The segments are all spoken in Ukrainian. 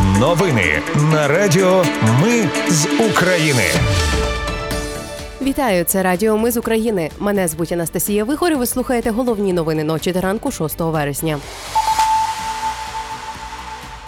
Новини на Радіо Ми з України. Вітаю, це Радіо Ми з України. Мене звуть Анастасія Вихор. і Ви слухаєте головні новини ночі та ранку 6 вересня.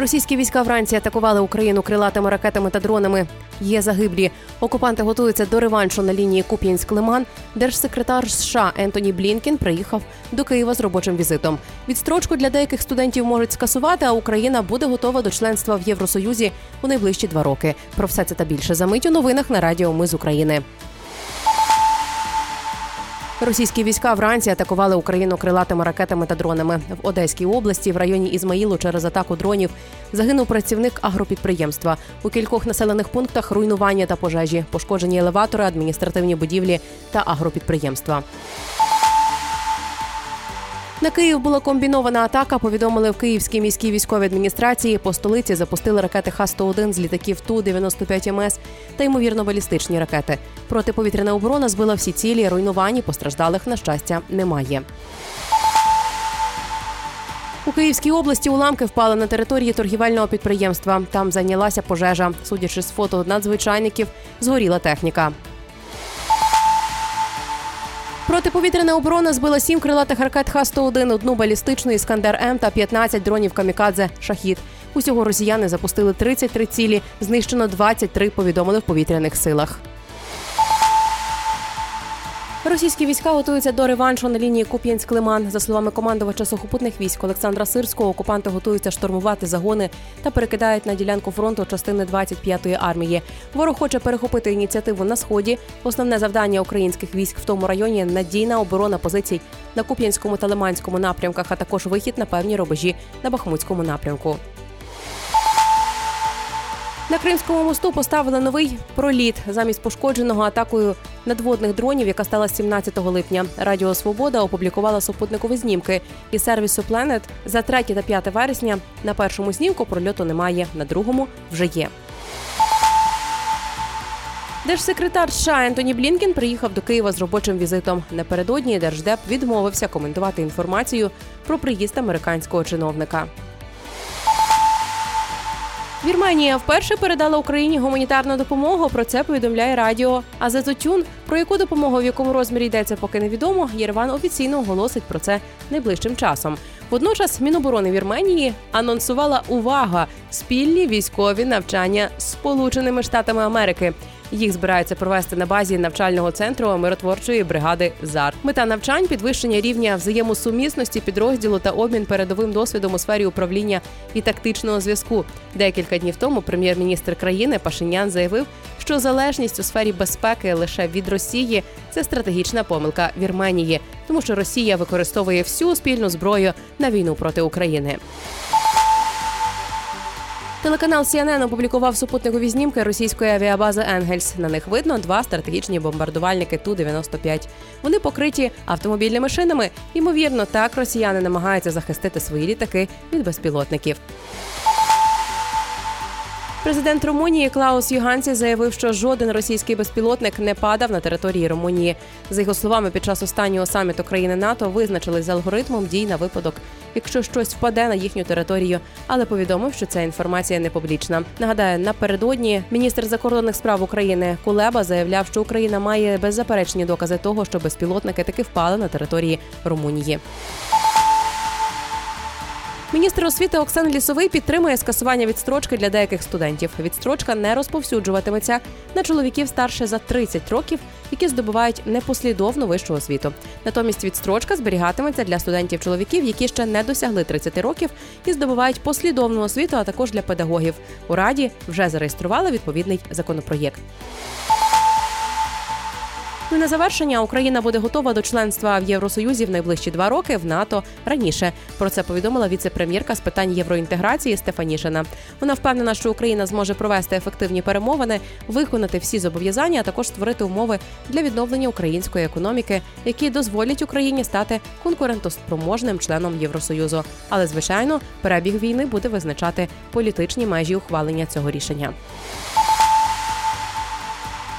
Російські війська вранці атакували Україну крилатими ракетами та дронами. Є загиблі. Окупанти готуються до реваншу на лінії Куп'янськ-Лиман. Держсекретар США Ентоні Блінкін приїхав до Києва з робочим візитом. Відстрочку для деяких студентів можуть скасувати, а Україна буде готова до членства в Євросоюзі у найближчі два роки. Про все це та більше за мить у новинах на Радіо Ми з України. Російські війська вранці атакували Україну крилатими ракетами та дронами в Одеській області. В районі Ізмаїлу через атаку дронів загинув працівник агропідприємства. У кількох населених пунктах руйнування та пожежі, пошкоджені елеватори, адміністративні будівлі та агропідприємства. На Київ була комбінована атака. Повідомили в Київській міській військовій адміністрації. По столиці запустили ракети Х-101 з літаків ту 95 МС та ймовірно балістичні ракети. Протиповітряна оборона збила всі цілі. Руйнувань постраждалих на щастя немає. У Київській області уламки впали на території торгівельного підприємства. Там зайнялася пожежа. Судячи з фото надзвичайників, згоріла техніка. Протиповітряна оборона збила сім крилатих ракет Х-101, одну балістичну «Іскандер М» та 15 дронів камікадзе «Шахід». Усього росіяни запустили 33 цілі, знищено 23, повідомили в повітряних силах. Російські війська готуються до реваншу на лінії Куп'янськ-Лиман. За словами командувача сухопутних військ Олександра Сирського, окупанти готуються штурмувати загони та перекидають на ділянку фронту частини 25-ї армії. Ворог хоче перехопити ініціативу на сході. Основне завдання українських військ в тому районі надійна оборона позицій на Куп'янському та Лиманському напрямках, а також вихід на певні рубежі на Бахмутському напрямку. На Кримському мосту поставили новий проліт замість пошкодженого атакою надводних дронів, яка стала 17 липня. Радіо Свобода опублікувала супутникові знімки і сервісу Planet за 3 та 5 вересня. На першому знімку прольоту немає, на другому вже є. Держсекретар США Ентоні Блінкен приїхав до Києва з робочим візитом. Напередодні держдеп відмовився коментувати інформацію про приїзд американського чиновника. Вірменія вперше передала Україні гуманітарну допомогу. Про це повідомляє радіо А за Азазотюн. Про яку допомогу в якому розмірі йдеться, поки невідомо. Єрван офіційно оголосить про це найближчим часом. Водночас Міноборони Вірменії анонсувала увага спільні військові навчання з Сполученими Штатами Америки. Їх збираються провести на базі навчального центру миротворчої бригади ЗАР. Мета навчань підвищення рівня взаємосумісності підрозділу та обмін передовим досвідом у сфері управління і тактичного зв'язку. Декілька днів тому прем'єр-міністр країни Пашинян заявив, що залежність у сфері безпеки лише від Росії це стратегічна помилка Вірменії, тому що Росія використовує всю спільну зброю на війну проти України. Телеканал CNN опублікував супутникові знімки російської авіабази Енгельс. На них видно два стратегічні бомбардувальники ту 95 Вони покриті автомобільними шинами. Ймовірно, так росіяни намагаються захистити свої літаки від безпілотників. Президент Румунії Клаус Югансі заявив, що жоден російський безпілотник не падав на території Румунії. За його словами, під час останнього саміту країни НАТО визначили з алгоритмом дій на випадок, якщо щось впаде на їхню територію, але повідомив, що ця інформація не публічна. Нагадаю, напередодні міністр закордонних справ України Кулеба заявляв, що Україна має беззаперечні докази того, що безпілотники таки впали на території Румунії. Міністр освіти Оксан Лісовий підтримує скасування відстрочки для деяких студентів. Відстрочка не розповсюджуватиметься на чоловіків старше за 30 років, які здобувають непослідовну вищу освіту. Натомість відстрочка зберігатиметься для студентів-чоловіків, які ще не досягли 30 років і здобувають послідовну освіту, а також для педагогів. У раді вже зареєстрували відповідний законопроєкт. Ну на завершення Україна буде готова до членства в Євросоюзі в найближчі два роки в НАТО раніше. Про це повідомила віце-прем'єрка з питань євроінтеграції Стефанішина. Вона впевнена, що Україна зможе провести ефективні перемовини, виконати всі зобов'язання, а також створити умови для відновлення української економіки, які дозволять Україні стати конкурентоспроможним членом Євросоюзу. Але звичайно, перебіг війни буде визначати політичні межі ухвалення цього рішення.